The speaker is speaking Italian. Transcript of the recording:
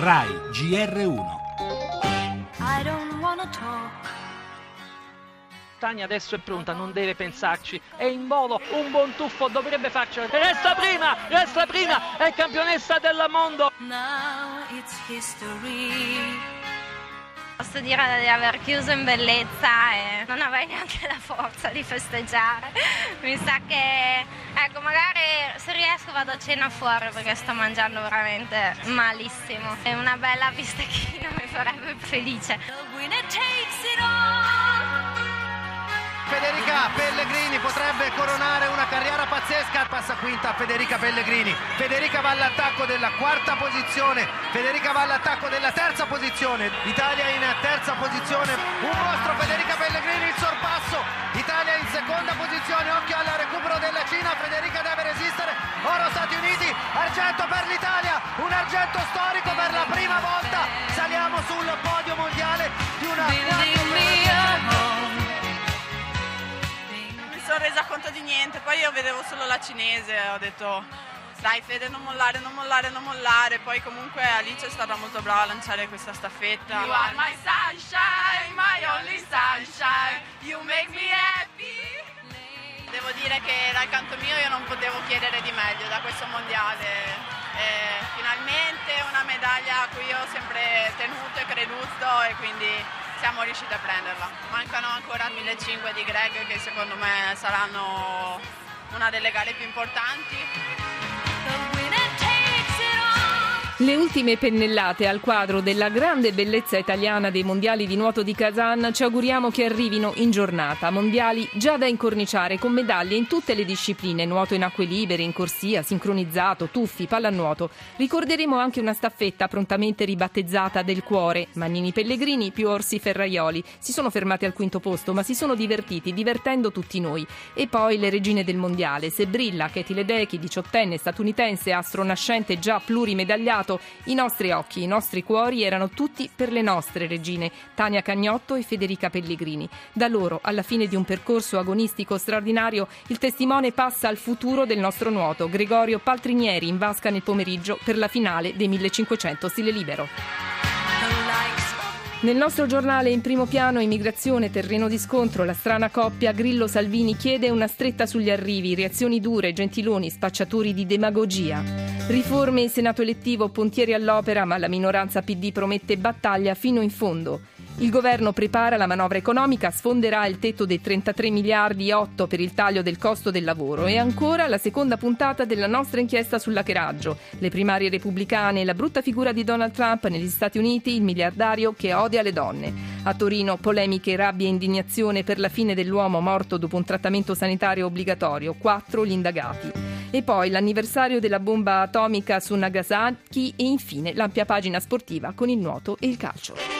RAI GR1 I don't wanna talk. Tania adesso è pronta, non deve pensarci, è in volo, un buon tuffo dovrebbe farcela. Resta prima, resta prima, è campionessa del mondo. Now it's history. Posso dire di aver chiuso in bellezza e non avrei neanche la forza di festeggiare. Mi sa che, ecco, magari se riesco vado a cena fuori perché sto mangiando veramente malissimo. E una bella bistecchina mi farebbe felice. Pellegrini potrebbe coronare una carriera pazzesca. Passa quinta Federica Pellegrini. Federica va all'attacco della quarta posizione. Federica va all'attacco della terza posizione. Italia in terza posizione. Un mostro Federica Pellegrini il sorpasso. Italia in seconda posizione. Occhio al recupero della Cina. Federica deve resistere. Oro Stati Uniti. Argento per l'Italia. Un argento storico sono resa conto di niente, poi io vedevo solo la cinese e ho detto dai Fede non mollare, non mollare, non mollare, poi comunque Alice è stata molto brava a lanciare questa staffetta. You are my sunshine, my only sunshine, you make me happy. Devo dire che dal canto mio io non potevo chiedere di meglio da questo mondiale. E finalmente una medaglia a cui io ho sempre tenuto e creduto e quindi siamo riusciti a prenderla. Mancano ancora 1500 di Greg che secondo me saranno una delle gare più importanti. Le ultime pennellate al quadro della grande bellezza italiana dei mondiali di nuoto di Kazan ci auguriamo che arrivino in giornata. Mondiali già da incorniciare con medaglie in tutte le discipline: nuoto in acque libere, in corsia, sincronizzato, tuffi, pallanuoto. Ricorderemo anche una staffetta prontamente ribattezzata del cuore. Mannini Pellegrini più Orsi Ferraioli si sono fermati al quinto posto, ma si sono divertiti, divertendo tutti noi. E poi le regine del mondiale: Sebrilla, Katie Ledecky, diciottenne statunitense, astro nascente già plurimedagliato. I nostri occhi, i nostri cuori erano tutti per le nostre regine, Tania Cagnotto e Federica Pellegrini. Da loro, alla fine di un percorso agonistico straordinario, il testimone passa al futuro del nostro nuoto. Gregorio Paltrinieri in vasca nel pomeriggio per la finale dei 1500 stile libero. Nel nostro giornale in primo piano immigrazione, terreno di scontro, la strana coppia Grillo-Salvini chiede una stretta sugli arrivi, reazioni dure, gentiloni, spacciatori di demagogia. Riforme in Senato elettivo, pontieri all'opera, ma la minoranza PD promette battaglia fino in fondo. Il governo prepara la manovra economica, sfonderà il tetto dei 33 miliardi e 8 per il taglio del costo del lavoro e ancora la seconda puntata della nostra inchiesta sull'hackeraggio, le primarie repubblicane, la brutta figura di Donald Trump negli Stati Uniti, il miliardario che odia le donne. A Torino polemiche, rabbia e indignazione per la fine dell'uomo morto dopo un trattamento sanitario obbligatorio, quattro gli indagati. E poi l'anniversario della bomba atomica su Nagasaki e infine l'ampia pagina sportiva con il nuoto e il calcio.